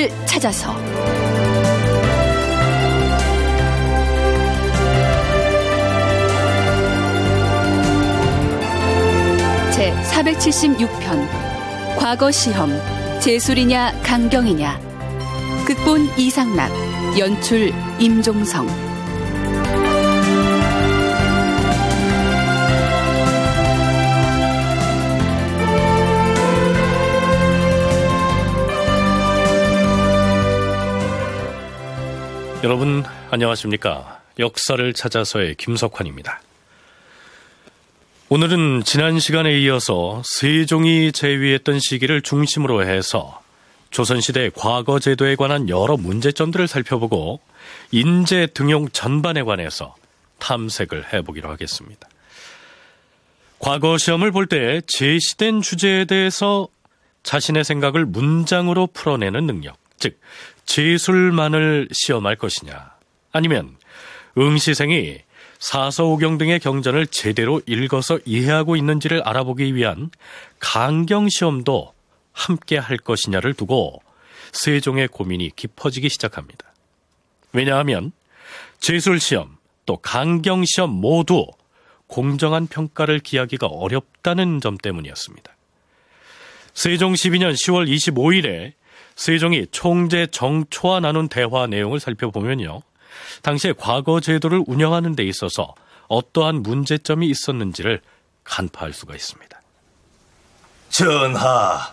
역사를 찾아서. 제 476편 과거 시험 제술이냐 강경이냐. 극본 이상락 연출 임종성 여러분 안녕하십니까? 역사를 찾아서의 김석환입니다. 오늘은 지난 시간에 이어서 세종이 재위했던 시기를 중심으로 해서 조선시대 과거 제도에 관한 여러 문제점들을 살펴보고 인재 등용 전반에 관해서 탐색을 해보기로 하겠습니다. 과거 시험을 볼 때 제시된 주제에 대해서 자신의 생각을 문장으로 풀어내는 능력, 즉 제술만을 시험할 것이냐 아니면 응시생이 사서오경 등의 경전을 제대로 읽어서 이해하고 있는지를 알아보기 위한 강경 시험도 함께 할 것이냐를 두고 세종의 고민이 깊어지기 시작합니다. 왜냐하면 제술 시험 또 강경 시험 모두 공정한 평가를 기하기가 어렵다는 점 때문이었습니다. 세종 12년 10월 25일에 세종이 총재 정초와 나눈 대화 내용을 살펴보면요. 당시에 과거 제도를 운영하는 데 있어서 어떠한 문제점이 있었는지를 간파할 수가 있습니다. 전하,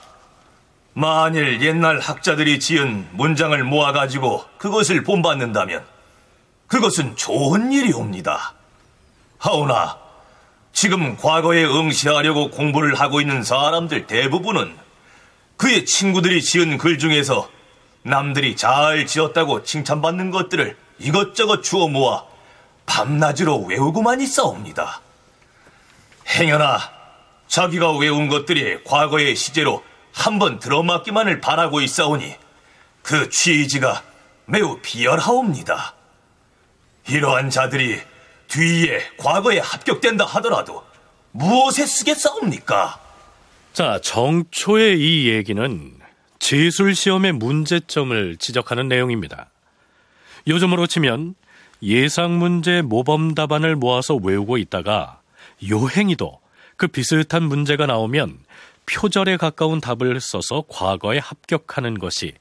만일 옛날 학자들이 지은 문장을 모아가지고 그것을 본받는다면 그것은 좋은 일이옵니다. 하오나 지금 과거에 응시하려고 공부를 하고 있는 사람들 대부분은 그의 친구들이 지은 글 중에서 남들이 잘 지었다고 칭찬받는 것들을 이것저것 주워 모아 밤낮으로 외우고만 있어옵니다. 행여나 자기가 외운 것들이 과거의 시제로 한번 들어맞기만을 바라고 있사오니 그 취지가 매우 비열하옵니다. 이러한 자들이 뒤에 과거에 합격된다 하더라도 무엇에 쓰겠사옵니까? 자, 정초의 이 얘기는 제술 시험의 문제점을 지적하는 내용입니다. 요즘으로 치면 예상 문제 모범 답안을 모아서 외우고 있다가 요행이도 그 비슷한 문제가 나오면 표절에 가까운 답을 써서 과거에 합격하는 것이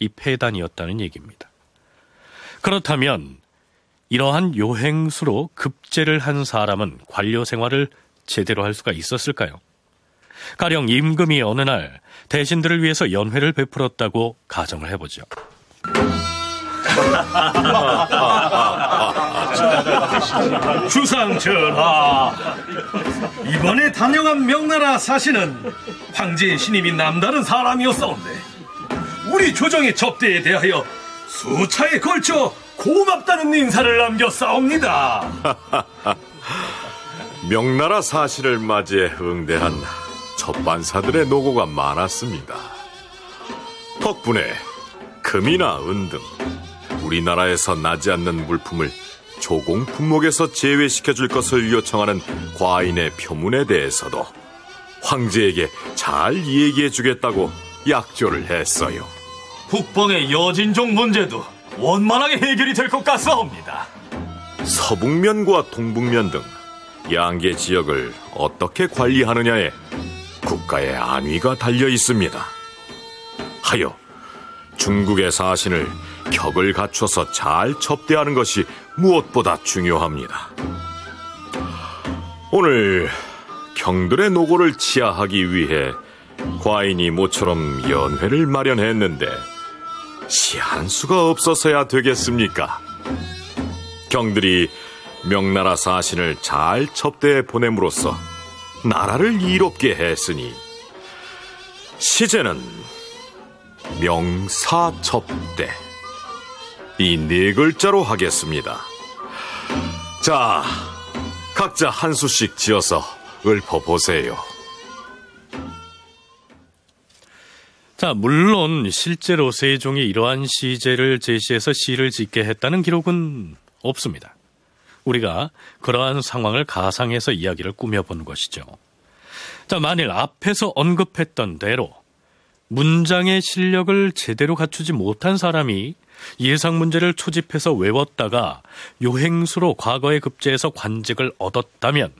이 폐단이었다는 얘기입니다. 그렇다면 이러한 요행수로 급제를 한 사람은 관료 생활을 제대로 할 수가 있었을까요? 가령 임금이 어느 날 대신들을 위해서 연회를 베풀었다고 가정을 해보죠. 주상 전하, 이번에 다녀간 명나라 사신은 황제의 신임이 남다른 사람이었사온데 우리 조정의 접대에 대하여 수차에 걸쳐 고맙다는 인사를 남겼사옵니다. 명나라 사신을 맞이해 응대한 첫반사들의 노고가 많았습니다. 덕분에 금이나 은 등 우리나라에서 나지 않는 물품을 조공 품목에서 제외시켜 줄 것을 요청하는 과인의 표문에 대해서도 황제에게 잘 얘기해 주겠다고 약조를 했어요. 북방의 여진종 문제도 원만하게 해결이 될 것 같사옵니다. 서북면과 동북면 등 양계 지역을 어떻게 관리하느냐에 국가의 안위가 달려 있습니다. 하여 중국의 사신을 격을 갖춰서 잘 접대하는 것이 무엇보다 중요합니다. 오늘 경들의 노고를 치하하기 위해 과인이 모처럼 연회를 마련했는데 시한수가 없어서야 되겠습니까? 경들이 명나라 사신을 잘 접대해 보냄으로써 나라를 이롭게 했으니 시제는 명사접대 이 네 글자로 하겠습니다. 자, 각자 한 수씩 지어서 읊어보세요. 자, 물론 실제로 세종이 이러한 시제를 제시해서 시를 짓게 했다는 기록은 없습니다. 우리가 그러한 상황을 가상해서 이야기를 꾸며보는 것이죠. 자, 만일 앞에서 언급했던 대로 문장의 실력을 제대로 갖추지 못한 사람이 예상 문제를 초집해서 외웠다가 요행수로 과거에 급제해서 관직을 얻었다면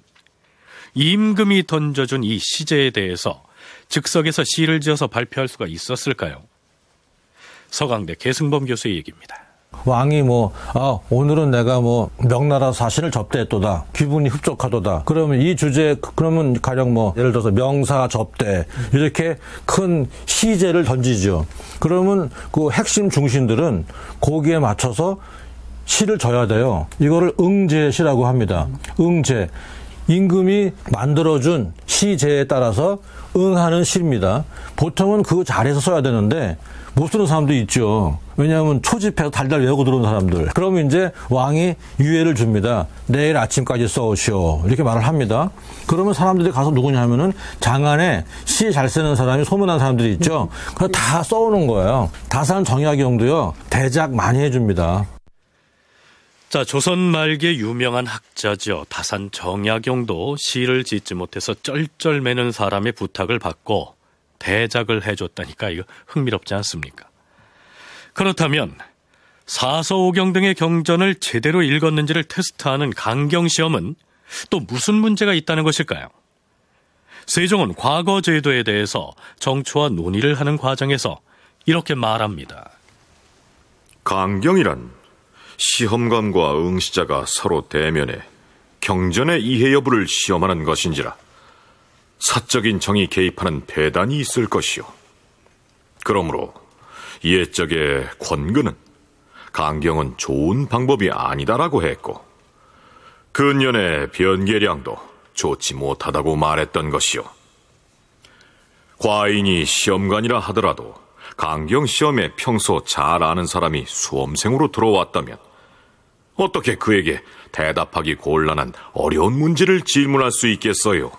임금이 던져준 이 시제에 대해서 즉석에서 시를 지어서 발표할 수가 있었을까요? 서강대 계승범 교수의 얘기입니다. 왕이 뭐, 아, 오늘은 내가 뭐, 명나라 사신을 접대했도다. 기분이 흡족하도다. 그러면 이 주제, 그러면 가령 뭐, 예를 들어서 명사 접대, 이렇게 큰 시제를 던지죠. 그러면 그 핵심 중심들은 거기에 맞춰서 시를 져야 돼요. 이거를 응제시라고 합니다. 응제. 임금이 만들어준 시제에 따라서 응하는 시입니다. 보통은 그 자리에서 써야 되는데 못 쓰는 사람도 있죠. 왜냐하면 초집해서 달달 외우고 들어온 사람들. 그러면 이제 왕이 유예를 줍니다. 내일 아침까지 써오시오. 이렇게 말을 합니다. 그러면 사람들이 가서 누구냐 하면은 장안에 시 잘 쓰는 사람이 소문난 사람들이 있죠. 그래서 다 써오는 거예요. 다산 정약용도요. 대작 많이 해줍니다. 자, 조선 말기 유명한 학자죠. 다산 정약용도 시를 짓지 못해서 쩔쩔매는 사람의 부탁을 받고 대작을 해줬다니까 이거 흥미롭지 않습니까? 그렇다면 사서오경 등의 경전을 제대로 읽었는지를 테스트하는 강경 시험은 또 무슨 문제가 있다는 것일까요? 세종은 과거 제도에 대해서 정초와 논의를 하는 과정에서 이렇게 말합니다. 강경이란 시험관과 응시자가 서로 대면해 경전의 이해 여부를 시험하는 것인지라 사적인 정이 개입하는 배단이 있을 것이요. 그러므로 옛적의 권근은 강경은 좋은 방법이 아니다라고 했고 근년의 변계량도 좋지 못하다고 말했던 것이요. 과인이 시험관이라 하더라도 강경 시험에 평소 잘 아는 사람이 수험생으로 들어왔다면 어떻게 그에게 대답하기 곤란한 어려운 문제를 질문할 수 있겠어요?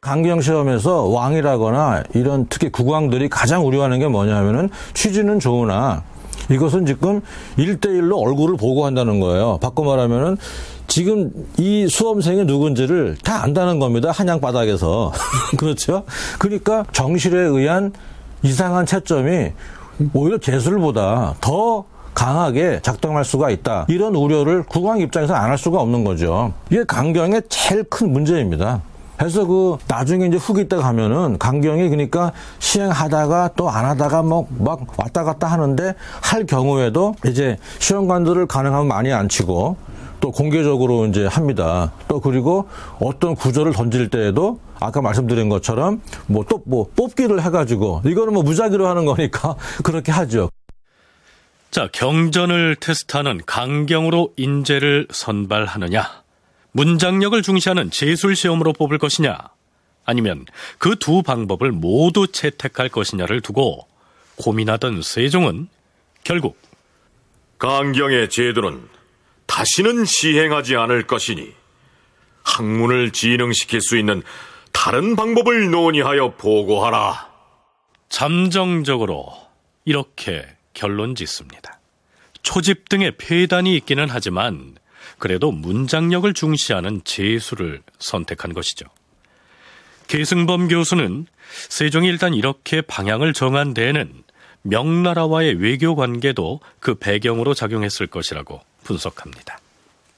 강경 시험에서 왕이라거나 이런 특히 국왕들이 가장 우려하는 게 뭐냐면은 취지는 좋으나 이것은 지금 일대일로 얼굴을 보고 한다는 거예요. 바꿔 말하면은 지금 이 수험생이 누군지를 다 안다는 겁니다. 한양 바닥에서. 그렇죠? 그러니까 정실에 의한 이상한 채점이 오히려 재술보다 더 강하게 작동할 수가 있다. 이런 우려를 국왕 입장에서 안 할 수가 없는 거죠. 이게 강경의 제일 큰 문제입니다. 그래서 그 나중에 이제 후기 때 가면은 강경이 그러니까 시행하다가 또 안 하다가 뭐막 왔다 갔다 하는데 할 경우에도 이제 시험관들을 가능하면 많이 안 치고 또 공개적으로 이제 합니다. 또 그리고 어떤 구조를 던질 때에도 아까 말씀드린 것처럼 뭐 또뭐 뭐 뽑기를 해가지고 이거는 뭐 무작위로 하는 거니까 그렇게 하죠. 자, 경전을 테스트하는 강경으로 인재를 선발하느냐? 문장력을 중시하는 제술 시험으로 뽑을 것이냐, 아니면 그 두 방법을 모두 채택할 것이냐를 두고 고민하던 세종은 결국 강경의 제도는 다시는 시행하지 않을 것이니 학문을 진흥시킬 수 있는 다른 방법을 논의하여 보고하라. 잠정적으로 이렇게 결론 짓습니다. 초집 등의 폐단이 있기는 하지만 그래도 문장력을 중시하는 재수를 선택한 것이죠. 계승범 교수는 세종이 일단 이렇게 방향을 정한 데에는 명나라와의 외교 관계도 그 배경으로 작용했을 것이라고 분석합니다.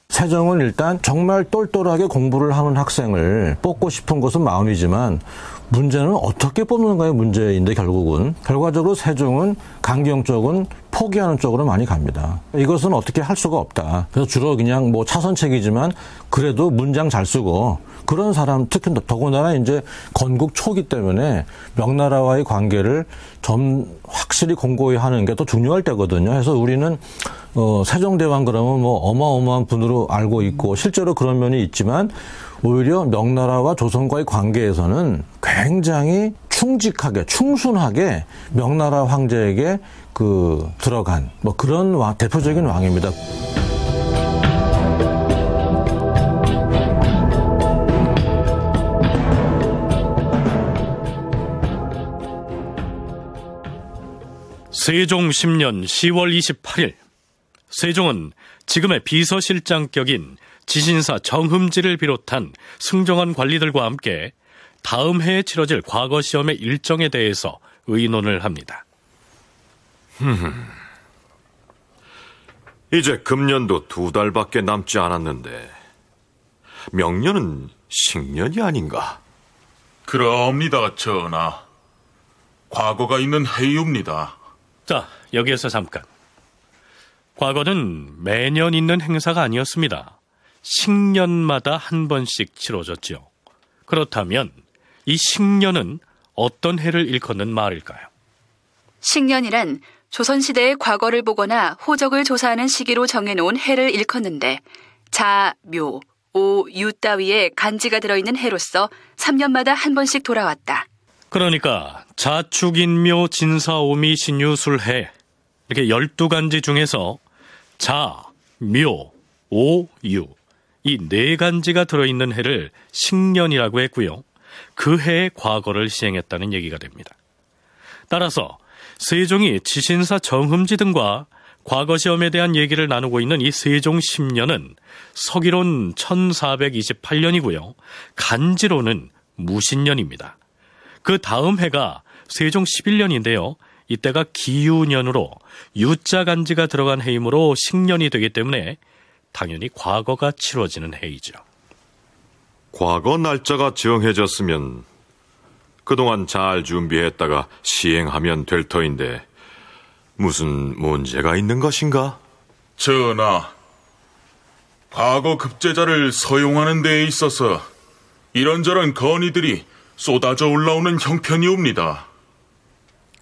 세종은 일단 정말 똘똘하게 공부를 하는 학생을 뽑고 싶은 것은 마음이지만 문제는 어떻게 뽑는가의 문제인데 결국은 결과적으로 세종은 강경 쪽은 포기하는 쪽으로 많이 갑니다. 이것은 어떻게 할 수가 없다. 그래서 주로 그냥 뭐 차선책이지만 그래도 문장 잘 쓰고 그런 사람 특히 더군다나 이제 건국 초기 때문에 명나라와의 관계를 좀 확실히 공고히 하는 게더 중요할 때거든요. 그래서 우리는 어, 세종대왕 그러면 뭐 어마어마한 분으로 알고 있고 실제로 그런 면이 있지만 오히려 명나라와 조선과의 관계에서는 굉장히 충직하게 충순하게 명나라 황제에게 그 들어간 뭐 그런 왕, 대표적인 왕입니다. 세종 10년 10월 28일 세종은 지금의 비서실장격인 지신사 정흠지를 비롯한 승정원 관리들과 함께 다음 해에 치러질 과거 시험의 일정에 대해서 의논을 합니다. 이제 금년도 두 달밖에 남지 않았는데 명년은 식년이 아닌가? 그러옵니다, 전하. 과거가 있는 해이옵니다. 자, 여기에서 잠깐. 과거는 매년 있는 행사가 아니었습니다. 식년마다 한 번씩 치러졌죠. 그렇다면 이 식년은 어떤 해를 일컫는 말일까요? 식년이란 조선시대의 과거를 보거나 호적을 조사하는 시기로 정해놓은 해를 일컫는데 자, 묘, 오, 유 따위의 간지가 들어있는 해로서 3년마다 한 번씩 돌아왔다. 그러니까 자축인묘 진사오미 신유술해 이렇게 12간지 중에서 자, 묘, 오, 유 이 네 간지가 들어있는 해를 식년이라고 했고요. 그 해의 과거를 시행했다는 얘기가 됩니다. 따라서 세종이 지신사 정흠지 등과 과거 시험에 대한 얘기를 나누고 있는 이 세종 10년은 서기론 1428년이고요. 간지로는 무신년입니다. 그 다음 해가 세종 11년인데요. 이때가 기유년으로 유자 간지가 들어간 해이므로 식년이 되기 때문에 당연히 과거가 치러지는 해이죠. 과거 날짜가 정해졌으면 그동안 잘 준비했다가 시행하면 될 터인데 무슨 문제가 있는 것인가? 전하, 과거 급제자를 서용하는 데에 있어서 이런저런 건의들이 쏟아져 올라오는 형편이옵니다.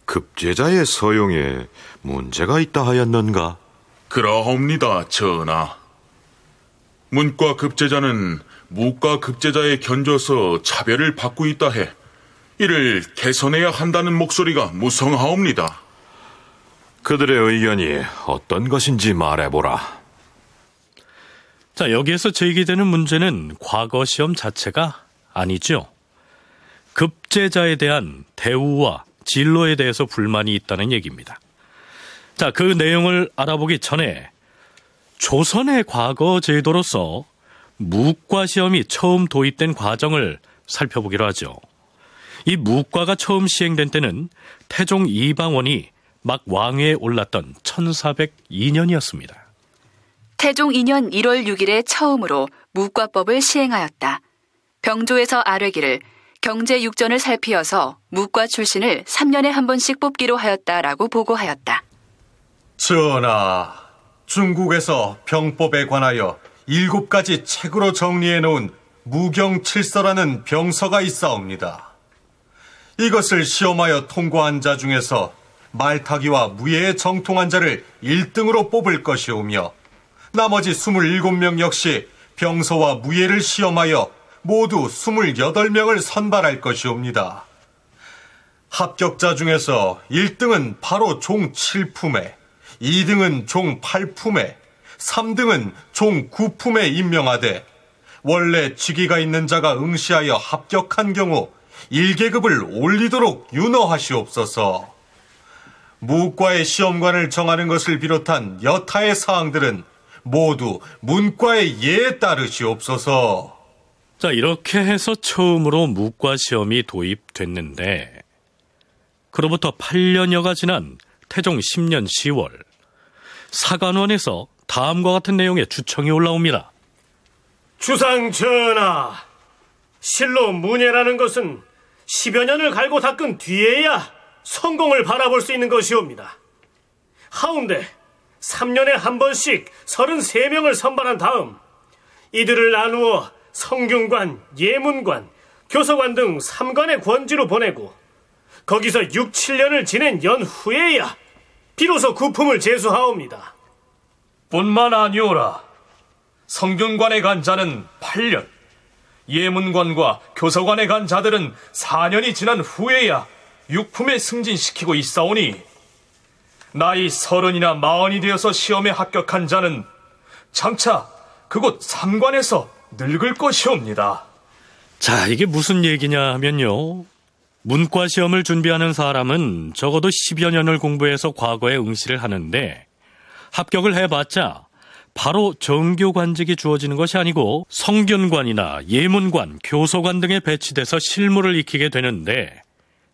급제자의 서용에 문제가 있다 하였는가? 그러옵니다, 전하. 문과 급제자는 무과 급제자에 견져서 차별을 받고 있다 해 이를 개선해야 한다는 목소리가 무성하옵니다. 그들의 의견이 어떤 것인지 말해보라. 자, 여기에서 제기되는 문제는 과거 시험 자체가 아니죠. 급제자에 대한 대우와 진로에 대해서 불만이 있다는 얘기입니다. 자, 그 내용을 알아보기 전에 조선의 과거 제도로서 무과 시험이 처음 도입된 과정을 살펴보기로 하죠. 이 무과가 처음 시행된 때는 태종 이방원이 막 왕위에 올랐던 1402년이었습니다. 태종 2년 1월 6일에 처음으로 무과법을 시행하였다. 병조에서 아뢰기를 경제 육전을 살피어서 무과 출신을 3년에 한 번씩 뽑기로 하였다라고 보고하였다. 전하, 중국에서 병법에 관하여 일곱 가지 책으로 정리해 놓은 무경칠서라는 병서가 있사옵니다. 이것을 시험하여 통과한 자 중에서 말타기와 무예에 정통한 자를 1등으로 뽑을 것이오며 나머지 27명 역시 병서와 무예를 시험하여 모두 28명을 선발할 것이옵니다. 합격자 중에서 1등은 바로 종 7품에, 2등은 종 8품에, 3등은 종 9품에 임명하되 원래 직위가 있는 자가 응시하여 합격한 경우 1계급을 올리도록 윤허하시옵소서. 무과의 시험관을 정하는 것을 비롯한 여타의 사항들은 모두 문과의 예에 따르시옵소서. 자, 이렇게 해서 처음으로 무과 시험이 도입됐는데, 그로부터 8년여가 지난 태종 10년 10월, 사관원에서 다음과 같은 내용의 주청이 올라옵니다. 주상 전하, 실로 문예라는 것은 10여 년을 갈고 닦은 뒤에야 성공을 바라볼 수 있는 것이옵니다. 하운데 3년에 한 번씩 33명을 선발한 다음 이들을 나누어 성균관, 예문관, 교서관 등 3관의 권지로 보내고 거기서 6, 7년을 지낸 연후에야 비로소 구품을 제수하옵니다. 뿐만 아니오라. 성균관에 간 자는 8년, 예문관과 교서관에 간 자들은 4년이 지난 후에야 육품에 승진시키고 있사오니 나이 서른이나 마흔이 되어서 시험에 합격한 자는 장차 그곳 삼관에서 늙을 것이옵니다. 자, 이게 무슨 얘기냐 하면요. 문과 시험을 준비하는 사람은 적어도 10여 년을 공부해서 과거에 응시를 하는데 합격을 해봤자 바로 정교 관직이 주어지는 것이 아니고 성균관이나 예문관, 교서관 등에 배치돼서 실무를 익히게 되는데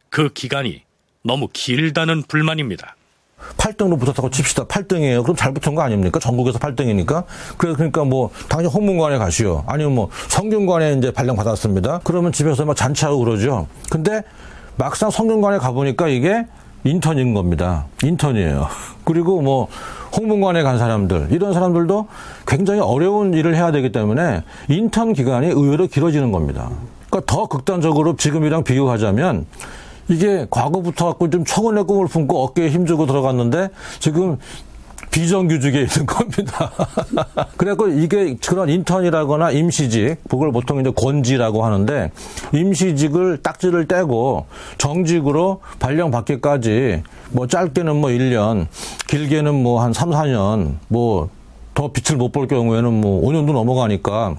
그 기간이 너무 길다는 불만입니다. 8등으로 붙었다고 칩시다. 8등이에요. 그럼 잘 붙은 거 아닙니까? 전국에서 8등이니까. 그래서 그러니까 뭐 당연히 홍문관에 가시오. 아니면 뭐 성균관에 이제 발령 받았습니다. 그러면 집에서 막 잔치하고 그러죠. 근데 막상 성균관에 가 보니까 이게 인턴인 겁니다. 인턴이에요. 그리고 뭐 홍문관에 간 사람들 이런 사람들도 굉장히 어려운 일을 해야 되기 때문에 인턴 기간이 의외로 길어지는 겁니다. 그러니까 더 극단적으로 지금이랑 비교하자면 이게 과거부터 갖고 좀 청원의 꿈을 품고 어깨에 힘주고 들어갔는데 지금 비정규직에 있는 겁니다. 그래갖고 이게 그런 인턴이라거나 임시직, 그걸 보통 이제 권지라고 하는데 임시직을 딱지를 떼고 정직으로 발령 받기까지 뭐 짧게는 뭐 1년, 길게는 뭐 한 3, 4년, 뭐 더 빛을 못 볼 경우에는 뭐 5년도 넘어가니까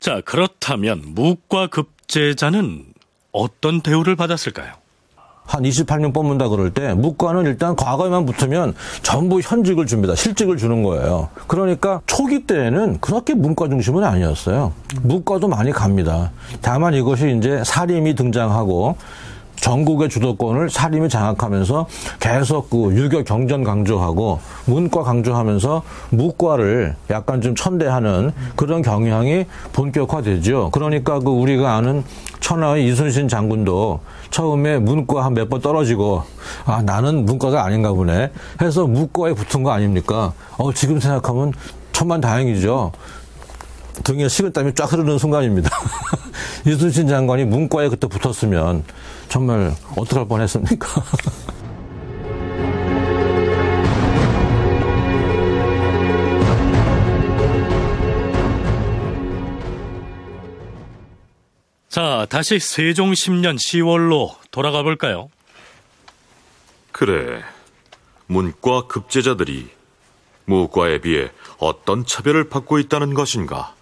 자, 그렇다면 무과 급제자는 어떤 대우를 받았을까요? 한 28명 뽑는다 그럴 때 무과는 일단 과거에만 붙으면 전부 현직을 줍니다. 실직을 주는 거예요. 그러니까 초기 때에는 그렇게 문과 중심은 아니었어요. 무과도 많이 갑니다. 다만 이것이 이제 사림이 등장하고 전국의 주도권을 사림이 장악하면서 계속 그 유교 경전 강조하고 문과 강조하면서 무과를 약간 좀 천대하는 그런 경향이 본격화되죠. 그러니까 그 우리가 아는 천하의 이순신 장군도 처음에 문과 한 몇 번 떨어지고 아 나는 문과가 아닌가 보네 해서 무과에 붙은 거 아닙니까? 어 지금 생각하면 천만 다행이죠. 등에 식은땀이 쫙 흐르는 순간입니다. 이순신 장관이 문과에 그때 붙었으면 정말 어떡할 뻔했습니까? 자, 다시 세종 10년 10월로 돌아가 볼까요? 그래. 문과 급제자들이 무과에 비해 어떤 차별을 받고 있다는 것인가?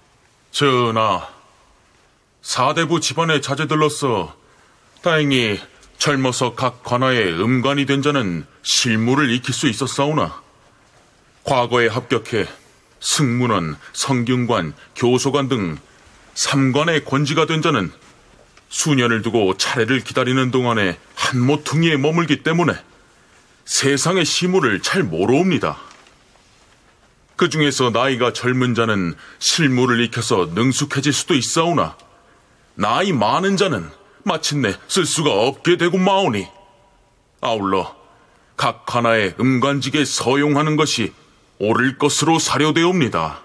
전하, 사대부 집안의 자제들로서 다행히 젊어서 각 관아에 음관이 된 자는 실무를 익힐 수 있었사오나 과거에 합격해 승문원, 성균관, 교소관 등 3관의 권지가 된 자는 수년을 두고 차례를 기다리는 동안에 한 모퉁이에 머물기 때문에 세상의 시무를 잘 모르옵니다. 그 중에서 나이가 젊은 자는 실무를 익혀서 능숙해질 수도 있사오나 나이 많은 자는 마침내 쓸 수가 없게 되고 마오니 아울러 각 하나의 음관직에 서용하는 것이 옳을 것으로 사료되옵니다.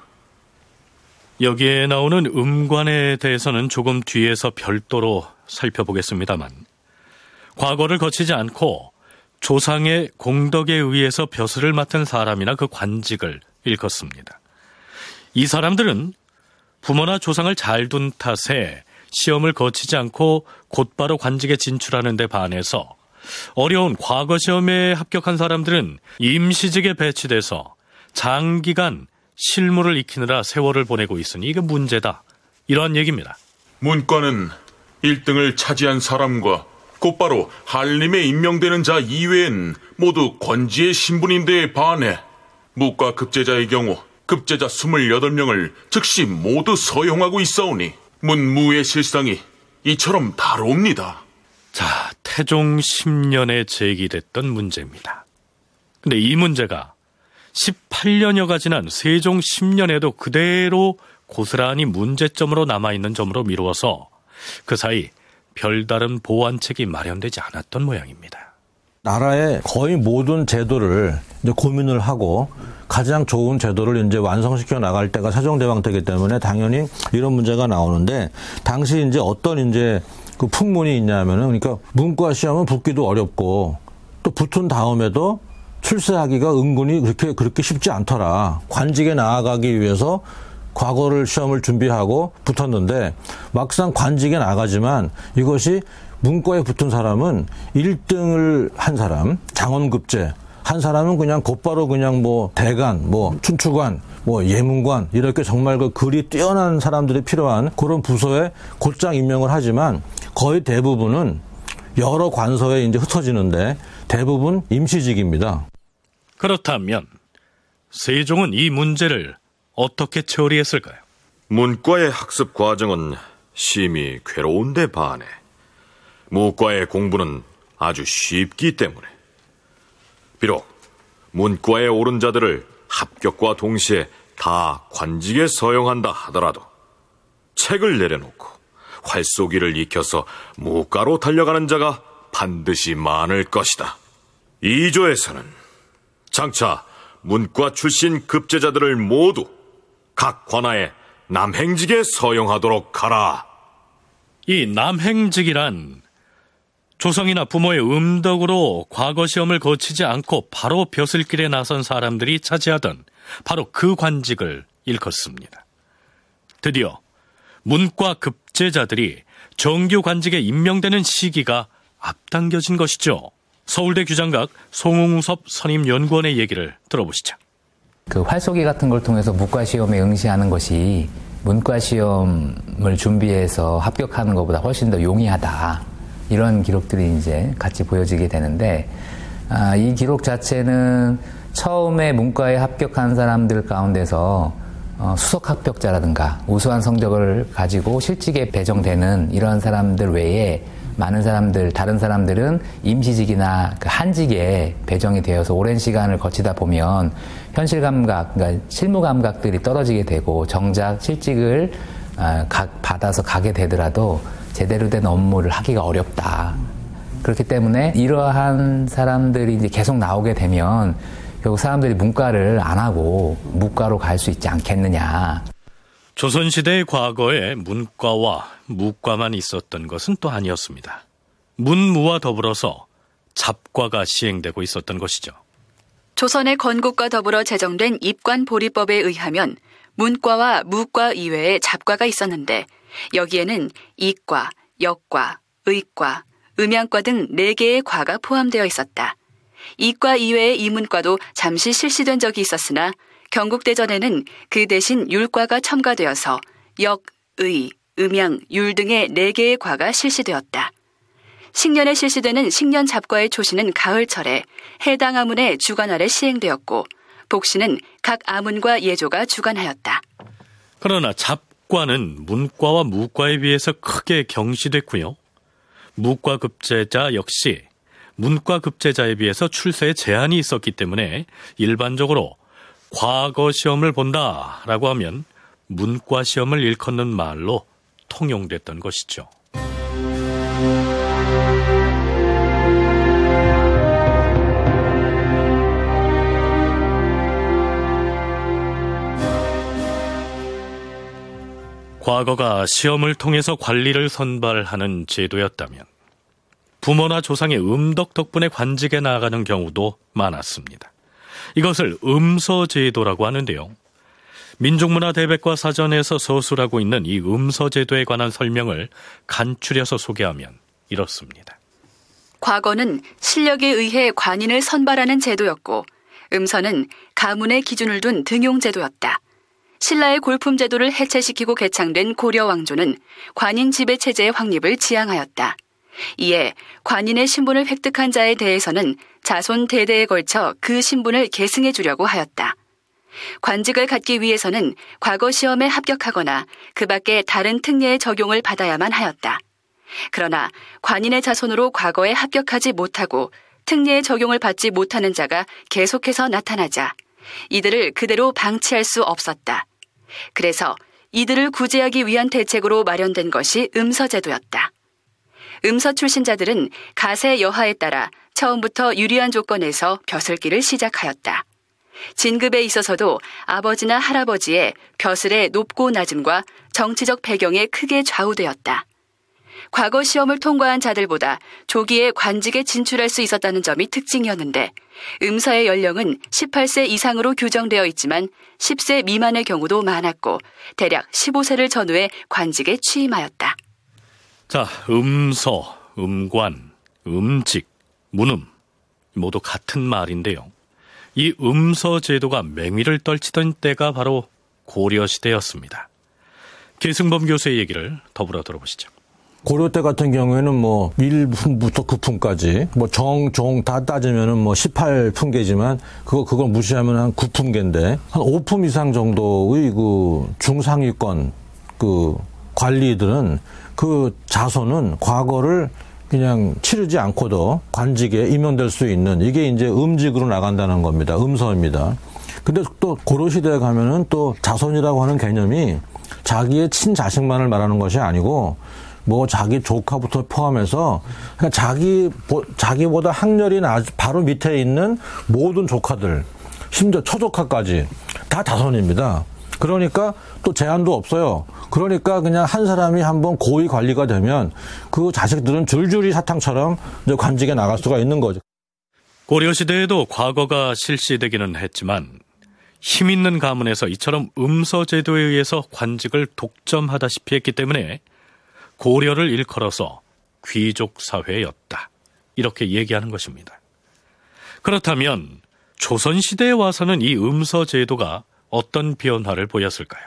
여기에 나오는 음관에 대해서는 조금 뒤에서 별도로 살펴보겠습니다만 과거를 거치지 않고 조상의 공덕에 의해서 벼슬을 맡은 사람이나 그 관직을 일컫습니다. 이 사람들은 부모나 조상을 잘 둔 탓에 시험을 거치지 않고 곧바로 관직에 진출하는 데 반해서 어려운 과거 시험에 합격한 사람들은 임시직에 배치돼서 장기간 실무를 익히느라 세월을 보내고 있으니 이게 문제다. 이러한 얘기입니다. 문과는 1등을 차지한 사람과 곧바로 한림에 임명되는 자 이외엔 모두 권지의 신분인데에 반해 무과 급제자의 경우 급제자 28명을 즉시 모두 서용하고 있사오니 문무의 실상이 이처럼 다릅니다. 자, 태종 10년에 제기됐던 문제입니다. 근데 이 문제가 18년여가 지난 세종 10년에도 그대로 고스란히 문제점으로 남아있는 점으로 미루어서 그 사이 별다른 보완책이 마련되지 않았던 모양입니다. 나라의 거의 모든 제도를 이제 고민을 하고 가장 좋은 제도를 이제 완성시켜 나갈 때가 세종대왕 때기 때문에 당연히 이런 문제가 나오는데 당시 이제 어떤 이제 그 풍문이 있냐면은 그러니까 문과 시험은 붙기도 어렵고 또 붙은 다음에도 출세하기가 은근히 그렇게 그렇게 쉽지 않더라. 관직에 나아가기 위해서 과거를 시험을 준비하고 붙었는데 막상 관직에 나가지만 이것이 문과에 붙은 사람은 1등을 한 사람, 장원급제, 한 사람은 그냥 곧바로 그냥 뭐 대관, 뭐 춘추관, 뭐 예문관 이렇게 정말 그 글이 뛰어난 사람들이 필요한 그런 부서에 곧장 임명을 하지만 거의 대부분은 여러 관서에 이제 흩어지는데 대부분 임시직입니다. 그렇다면 세종은 이 문제를 어떻게 처리했을까요? 문과의 학습 과정은 심히 괴로운데 반해 무과의 공부는 아주 쉽기 때문에. 비록 문과에 오른 자들을 합격과 동시에 다 관직에 서용한다 하더라도 책을 내려놓고 활쏘기를 익혀서 무가로 달려가는 자가 반드시 많을 것이다. 2조에서는 장차 문과 출신 급제자들을 모두 각 관하에 남행직에 서용하도록 하라. 이 남행직이란 조성이나 부모의 음덕으로 과거 시험을 거치지 않고 바로 벼슬길에 나선 사람들이 차지하던 바로 그 관직을 일컫습니다. 드디어 문과 급제자들이 정규 관직에 임명되는 시기가 앞당겨진 것이죠. 서울대 규장각 송웅섭 선임연구원의 얘기를 들어보시죠. 그 활쏘기 같은 걸 통해서 문과 시험에 응시하는 것이 문과 시험을 준비해서 합격하는 것보다 훨씬 더 용이하다. 이런 기록들이 이제 같이 보여지게 되는데, 아, 이 기록 자체는 처음에 문과에 합격한 사람들 가운데서 어, 수석 합격자라든가 우수한 성적을 가지고 실직에 배정되는 이런 사람들 외에 많은 사람들, 다른 사람들은 임시직이나 그 한직에 배정이 되어서 오랜 시간을 거치다 보면 현실 감각, 그러니까 실무 감각들이 떨어지게 되고 정작 실직을 아, 받아서 가게 되더라도 제대로 된 업무를 하기가 어렵다. 그렇기 때문에 이러한 사람들이 이제 계속 나오게 되면 결국 사람들이 문과를 안 하고 무과로 갈 수 있지 않겠느냐. 조선시대의 과거에 문과와 무과만 있었던 것은 또 아니었습니다. 문무와 더불어서 잡과가 시행되고 있었던 것이죠. 조선의 건국과 더불어 제정된 입관보리법에 의하면 문과와 무과 이외에 잡과가 있었는데 여기에는 이과, 역과, 의과, 음양과 등 4개의 과가 포함되어 있었다. 이과 이외의 이문과도 잠시 실시된 적이 있었으나 경국대전에는 그 대신 율과가 첨가되어서 역, 의, 음양, 율 등의 4개의 과가 실시되었다. 식년에 실시되는 식년 잡과의 초시는 가을철에 해당 아문의 주관 아래 시행되었고 복시는 각 아문과 예조가 주관하였다. 그러나 잡 과는 문과와 무과에 비해서 크게 경시됐고요. 무과 급제자 역시 문과 급제자에 비해서 출세에 제한이 있었기 때문에 일반적으로 과거 시험을 본다라고 하면 문과 시험을 일컫는 말로 통용됐던 것이죠. 과거가 시험을 통해서 관리를 선발하는 제도였다면 부모나 조상의 음덕 덕분에 관직에 나아가는 경우도 많았습니다. 이것을 음서제도라고 하는데요. 민족문화 대백과 사전에서 서술하고 있는 이 음서제도에 관한 설명을 간추려서 소개하면 이렇습니다. 과거는 실력에 의해 관인을 선발하는 제도였고, 음서는 가문의 기준을 둔 등용제도였다. 신라의 골품 제도를 해체시키고 개창된 고려 왕조는 관인 지배 체제의 확립을 지향하였다. 이에 관인의 신분을 획득한 자에 대해서는 자손 대대에 걸쳐 그 신분을 계승해 주려고 하였다. 관직을 갖기 위해서는 과거 시험에 합격하거나 그 밖에 다른 특례의 적용을 받아야만 하였다. 그러나 관인의 자손으로 과거에 합격하지 못하고 특례의 적용을 받지 못하는 자가 계속해서 나타나자 이들을 그대로 방치할 수 없었다. 그래서 이들을 구제하기 위한 대책으로 마련된 것이 음서제도였다. 음서 출신자들은 가세 여하에 따라 처음부터 유리한 조건에서 벼슬기를 시작하였다. 진급에 있어서도 아버지나 할아버지의 벼슬의 높고 낮음과 정치적 배경에 크게 좌우되었다. 과거 시험을 통과한 자들보다 조기에 관직에 진출할 수 있었다는 점이 특징이었는데 음서의 연령은 18세 이상으로 규정되어 있지만 10세 미만의 경우도 많았고 대략 15세를 전후해 관직에 취임하였다. 자, 음서, 음관, 음직, 문음 모두 같은 말인데요. 이 음서 제도가 맹위를 떨치던 때가 바로 고려 시대였습니다. 계승범 교수의 얘기를 더불어 들어보시죠. 고려 때 같은 경우에는 뭐 1품부터 9품까지 뭐 정, 종 다 따지면은 뭐 18품계지만 그거 그걸 무시하면 한 9품계인데 한 5품 이상 정도의 그 중상위권 그 관리들은 그 자손은 과거를 그냥 치르지 않고도 관직에 임명될 수 있는 이게 이제 음직으로 나간다는 겁니다. 음서입니다. 근데 또 고려 시대에 가면은 또 자손이라고 하는 개념이 자기의 친자식만을 말하는 것이 아니고 뭐 자기 조카부터 포함해서 그냥 자기 자기보다 학렬이 나 바로 밑에 있는 모든 조카들 심지어 처조카까지 다 자손입니다. 그러니까 또 제한도 없어요. 그러니까 그냥 한 사람이 한번 고위 관리가 되면 그 자식들은 줄줄이 사탕처럼 이제 관직에 나갈 수가 있는 거죠. 고려시대에도 과거가 실시되기는 했지만 힘 있는 가문에서 이처럼 음서제도에 의해서 관직을 독점하다시피 했기 때문에 고려를 일컬어서 귀족 사회였다. 이렇게 얘기하는 것입니다. 그렇다면 조선시대에 와서는 이 음서제도가 어떤 변화를 보였을까요?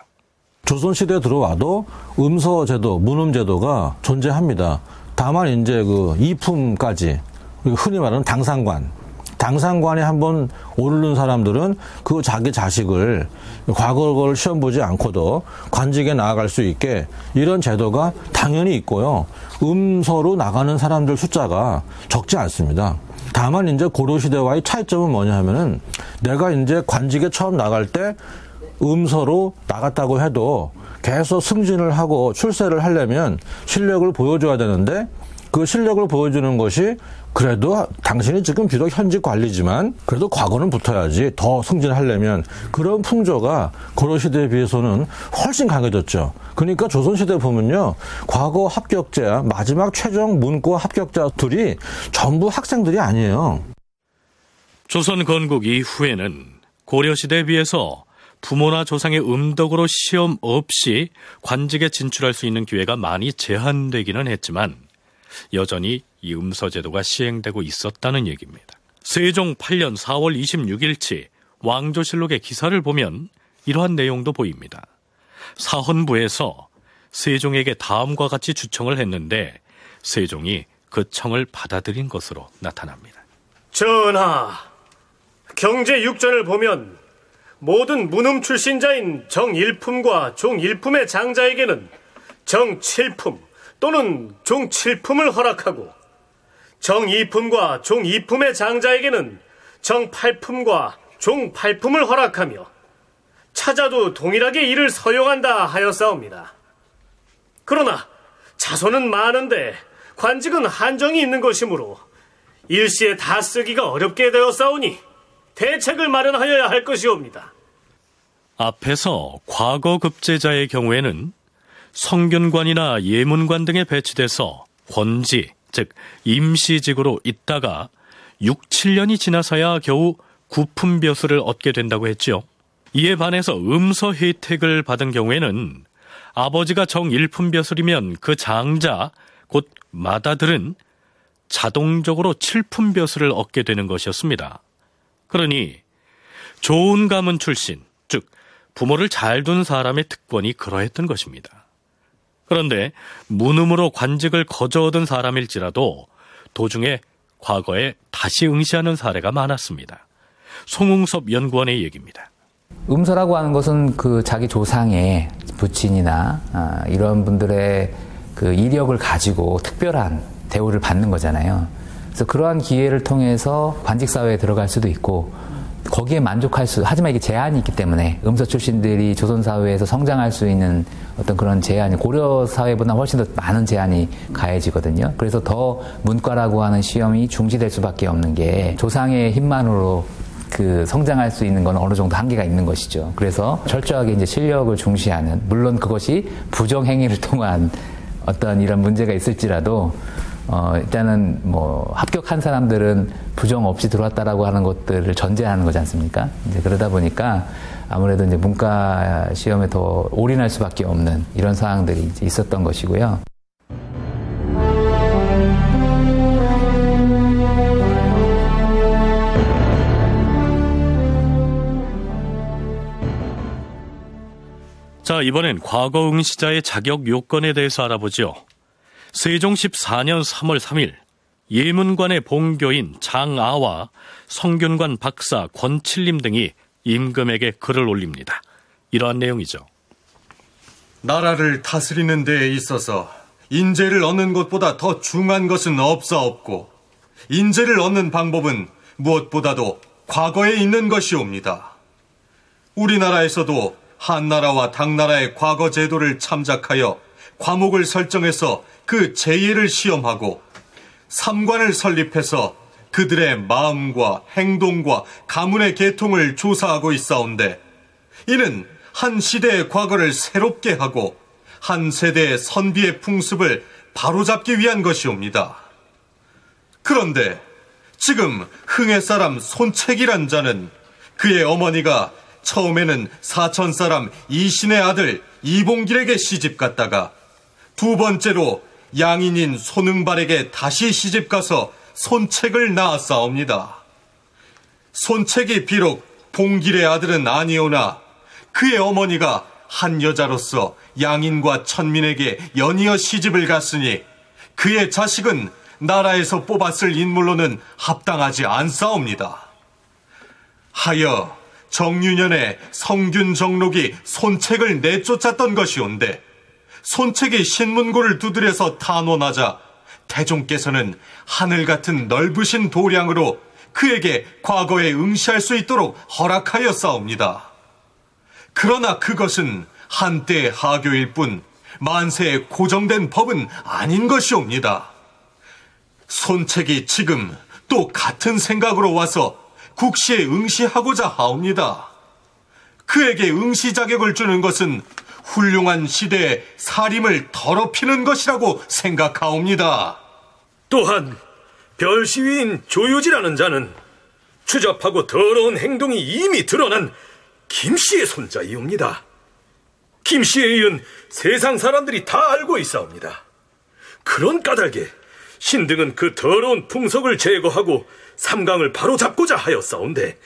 조선시대에 들어와도 음서제도, 문음제도가 존재합니다. 다만 이제 그 이품까지 흔히 말하는 당상관, 당상관에 한번 오르는 사람들은 그 자기 자식을 과거 걸 시험 보지 않고도 관직에 나아갈 수 있게 이런 제도가 당연히 있고요. 음서로 나가는 사람들 숫자가 적지 않습니다. 다만 이제 고려 시대와의 차이점은 뭐냐 하면은 내가 이제 관직에 처음 나갈 때 음서로 나갔다고 해도 계속 승진을 하고 출세를 하려면 실력을 보여줘야 되는데 그 실력을 보여주는 것이 그래도 당신이 지금 비록 현직 관리지만 그래도 과거는 붙어야지 더 승진하려면 그런 풍조가 고려 시대에 비해서는 훨씬 강해졌죠. 그러니까 조선 시대 보면요. 과거 합격자, 마지막 최종 문과 합격자 둘이 전부 학생들이 아니에요. 조선 건국 이후에는 고려 시대에 비해서 부모나 조상의 음덕으로 시험 없이 관직에 진출할 수 있는 기회가 많이 제한되기는 했지만 여전히 이 음서제도가 시행되고 있었다는 얘기입니다. 세종 8년 4월 26일치 왕조실록의 기사를 보면 이러한 내용도 보입니다. 사헌부에서 세종에게 다음과 같이 주청을 했는데 세종이 그 청을 받아들인 것으로 나타납니다. 전하, 경제 육전을 보면 모든 문음 출신자인 정일품과 종일품의 장자에게는 정칠품 또는 종칠품을 허락하고 정이품과 종이품의 장자에게는 정팔품과 종팔품을 허락하며 찾아도 동일하게 이를 서용한다 하였사옵니다. 그러나 자손은 많은데 관직은 한정이 있는 것이므로 일시에 다 쓰기가 어렵게 되었사오니 대책을 마련하여야 할 것이옵니다. 앞에서 과거 급제자의 경우에는 성균관이나 예문관 등에 배치돼서 권지, 즉 임시직으로 있다가 6, 7년이 지나서야 겨우 구품벼슬을 얻게 된다고 했지요. 이에 반해서 음서 혜택을 받은 경우에는 아버지가 정일품벼슬이면 그 장자, 곧 마다들은 자동적으로 칠품벼슬을 얻게 되는 것이었습니다. 그러니 좋은 가문 출신, 즉 부모를 잘 둔 사람의 특권이 그러했던 것입니다. 그런데 문음으로 관직을 거저 얻은 사람일지라도 도중에 과거에 다시 응시하는 사례가 많았습니다. 송웅섭 연구원의 얘기입니다. 음서라고 하는 것은 그 자기 조상의 부친이나 아, 이런 분들의 그 이력을 가지고 특별한 대우를 받는 거잖아요. 그래서 그러한 기회를 통해서 관직 사회에 들어갈 수도 있고 거기에 만족할 수, 하지만 이게 제한이 있기 때문에 음서 출신들이 조선 사회에서 성장할 수 있는 어떤 그런 제한이 고려 사회보다 훨씬 더 많은 제한이 가해지거든요. 그래서 더 문과라고 하는 시험이 중시될 수밖에 없는 게 조상의 힘만으로 그 성장할 수 있는 건 어느 정도 한계가 있는 것이죠. 그래서 철저하게 이제 실력을 중시하는 물론 그것이 부정 행위를 통한 어떤 이런 문제가 있을지라도 어, 일단은 뭐 합격한 사람들은 부정 없이 들어왔다라고 하는 것들을 전제하는 거지 않습니까? 이제 그러다 보니까 아무래도 이제 문과 시험에 더 올인할 수밖에 없는 이런 상황들이 있었던 것이고요. 자, 이번엔 과거 응 시자의 자격 요건에 대해서 알아보죠. 세종 14년 3월 3일 예문관의 봉교인 장아와 성균관 박사 권칠림 등이 임금에게 글을 올립니다. 이러한 내용이죠. 나라를 다스리는 데에 있어서 인재를 얻는 것보다 더 중한 것은 없사없고 인재를 얻는 방법은 무엇보다도 과거에 있는 것이옵니다. 우리나라에서도 한나라와 당나라의 과거 제도를 참작하여 과목을 설정해서 그 제예를 시험하고 삼관을 설립해서 그들의 마음과 행동과 가문의 계통을 조사하고 있사온데 이는 한 시대의 과거를 새롭게 하고 한 세대의 선비의 풍습을 바로잡기 위한 것이옵니다. 그런데 지금 흥해 사람 손책이란 자는 그의 어머니가 처음에는 사천 사람 이신의 아들 이봉길에게 시집 갔다가 두 번째로 양인인 손흥발에게 다시 시집 가서 손책을 낳았사옵니다. 손책이 비록 봉길의 아들은 아니오나 그의 어머니가 한 여자로서 양인과 천민에게 연이어 시집을 갔으니 그의 자식은 나라에서 뽑았을 인물로는 합당하지 않사옵니다. 하여 정유년에 성균 정록이 손책을 내쫓았던 것이온데 손책이 신문고를 두드려서 탄원하자 태종께서는 하늘 같은 넓으신 도량으로 그에게 과거에 응시할 수 있도록 허락하였사옵니다. 그러나 그것은 한때 하교일 뿐 만세에 고정된 법은 아닌 것이옵니다. 손책이 지금 또 같은 생각으로 와서 국시에 응시하고자 하옵니다. 그에게 응시 자격을 주는 것은 훌륭한 시대의 살림을 더럽히는 것이라고 생각하옵니다. 또한 별시위인 조유지라는 자는 추잡하고 더러운 행동이 이미 드러난 김씨의 손자이옵니다. 김씨에 이은 세상 사람들이 다 알고 있사옵니다. 그런 까닭에 신등은 그 더러운 풍속을 제거하고 삼강을 바로 잡고자 하였사온데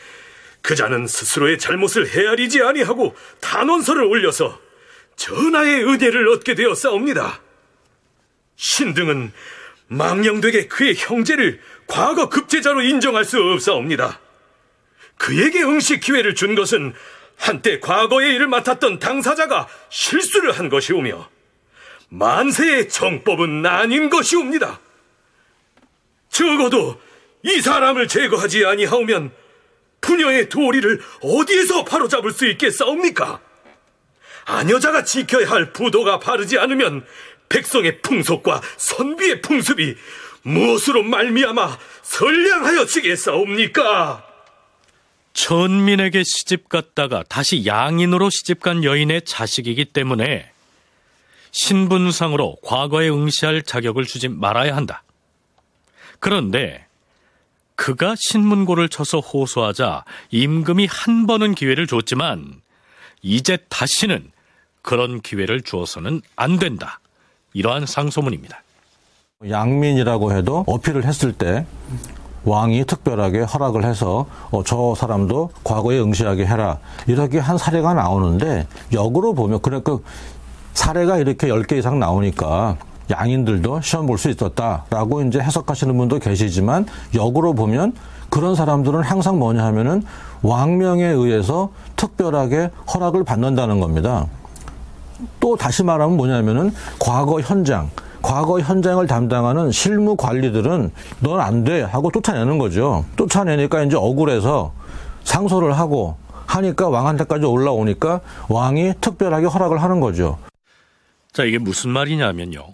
그자는 스스로의 잘못을 헤아리지 아니하고 탄원서를 올려서 전하의 은혜를 얻게 되었사옵니다. 신등은 망령되게 그의 형제를 과거 급제자로 인정할 수 없사옵니다. 그에게 응시 기회를 준 것은 한때 과거의 일을 맡았던 당사자가 실수를 한 것이오며 만세의 정법은 아닌 것이옵니다. 적어도 이 사람을 제거하지 아니하오면 부녀의 도리를 어디에서 바로잡을 수 있겠사옵니까? 아녀자가 지켜야 할 부도가 바르지 않으면 백성의 풍속과 선비의 풍습이 무엇으로 말미암아 선량하여 지겠사옵니까? 천민에게 시집 갔다가 다시 양인으로 시집간 여인의 자식이기 때문에 신분상으로 과거에 응시할 자격을 주지 말아야 한다. 그런데 그가 신문고를 쳐서 호소하자 임금이 한 번은 기회를 줬지만 이제 다시는 그런 기회를 주어서는 안 된다. 이러한 상소문입니다. 양민이라고 해도 어필을 했을 때 왕이 특별하게 허락을 해서 어, 저 사람도 과거에 응시하게 해라 이렇게 한 사례가 나오는데 역으로 보면 그러니까 사례가 이렇게 10개 이상 나오니까 양인들도 시험 볼 수 있었다라고 이제 해석하시는 분도 계시지만 역으로 보면 그런 사람들은 항상 뭐냐 하면은 왕명에 의해서 특별하게 허락을 받는다는 겁니다. 또 다시 말하면 뭐냐면은 과거 현장, 과거 현장을 담당하는 실무 관리들은 넌 안 돼 하고 쫓아내는 거죠. 쫓아내니까 이제 억울해서 상소를 하고 하니까 왕한테까지 올라오니까 왕이 특별하게 허락을 하는 거죠. 자, 이게 무슨 말이냐면요.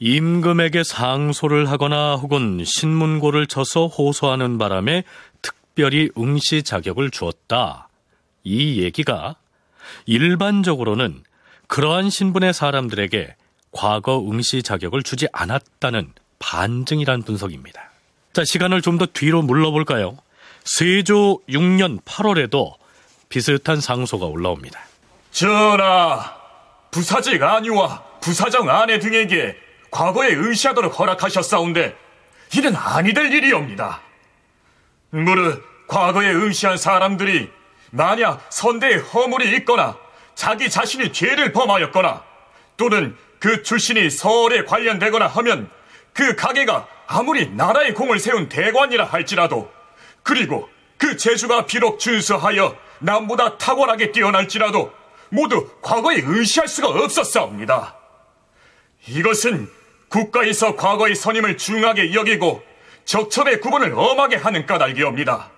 임금에게 상소를 하거나 혹은 신문고를 쳐서 호소하는 바람에 특별히 응시 자격을 주었다. 이 얘기가 일반적으로는 그러한 신분의 사람들에게 과거 응시 자격을 주지 않았다는 반증이란 분석입니다. 자, 시간을 좀 더 뒤로 물러볼까요? 세조 6년 8월에도 비슷한 상소가 올라옵니다. 전하, 부사직 아니와 부사정 아내 등에게 과거에 의시하도록 허락하셨사온데 이는 아니 될 일이옵니다. 무릇 과거에 의시한 사람들이 만약 선대에 허물이 있거나 자기 자신이 죄를 범하였거나 또는 그 출신이 서울에 관련되거나 하면 그 가게가 아무리 나라의 공을 세운 대관이라 할지라도 그리고 그 재주가 비록 준수하여 남보다 탁월하게 뛰어날지라도 모두 과거에 의시할 수가 없었사옵니다. 이것은 국가에서 과거의 선임을 중하게 여기고 적첩의 구분을 엄하게 하는 까닭이옵니다.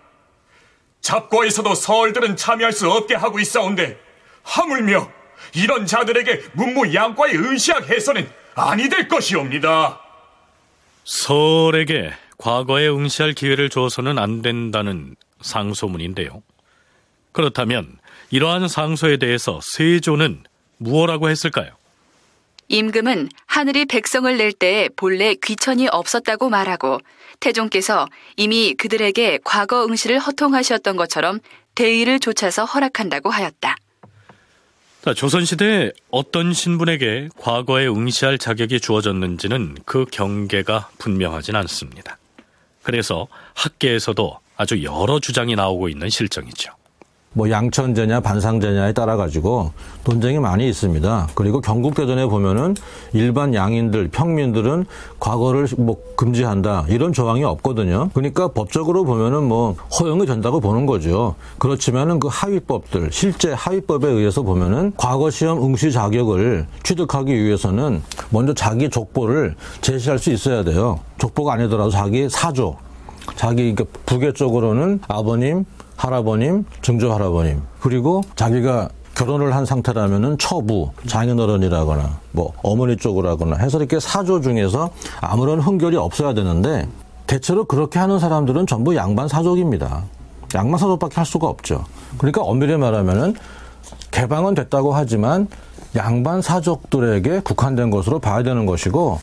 잡과에서도 서얼들은 참여할 수 없게 하고 있사온데 하물며 이런 자들에게 문무 양과의 의시학 해서는 아니 될 것이옵니다. 서울에게 과거에 응시할 기회를 줘서는 안 된다는 상소문인데요. 그렇다면 이러한 상소에 대해서 세조는 무엇라고 했을까요? 임금은 하늘이 백성을 낼 때에 본래 귀천이 없었다고 말하고 태종께서 이미 그들에게 과거 응시를 허통하셨던 것처럼 대의를 좇아서 허락한다고 하였다. 자, 조선시대에 어떤 신분에게 과거에 응시할 자격이 주어졌는지는 그 경계가 분명하진 않습니다. 그래서 학계에서도 아주 여러 주장이 나오고 있는 실정이죠. 뭐 양천제냐 반상제냐에 따라 가지고 논쟁이 많이 있습니다. 그리고 경국대전에 보면은 일반 양인들 평민들은 과거를 뭐 금지한다 이런 조항이 없거든요. 그러니까 법적으로 보면은 뭐 허용이 된다고 보는 거죠. 그렇지만은 그 하위법들 실제 하위법에 의해서 보면은 과거 시험 응시 자격을 취득하기 위해서는 먼저 자기 족보를 제시할 수 있어야 돼요. 족보가 아니더라도 자기 사조 자기 그러니까 부계 쪽으로는 아버님, 할아버님, 증조 할아버님 그리고 자기가 결혼을 한 상태라면은 처부, 장인어른이라거나 뭐 어머니 쪽으로하거나 해서 이렇게 사조 중에서 아무런 흥결이 없어야 되는데 대체로 그렇게 하는 사람들은 전부 양반 사족입니다. 양반 사족밖에 할 수가 없죠. 그러니까 엄밀히 말하면은 개방은 됐다고 하지만 양반 사족들에게 국한된 것으로 봐야 되는 것이고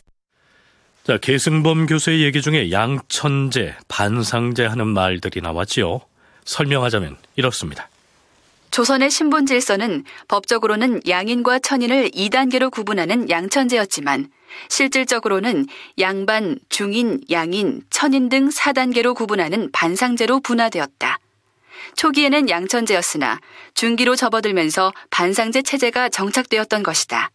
자, 계승범 교수의 얘기 중에 양천제, 반상제 하는 말들이 나왔지요. 설명하자면 이렇습니다. 조선의 신분 질서는 법적으로는 양인과 천인을 2단계로 구분하는 양천제였지만 실질적으로는 양반, 중인, 양인, 천인 등 4단계로 구분하는 반상제로 분화되었다. 초기에는 양천제였으나 중기로 접어들면서 반상제 체제가 정착되었던 것이다.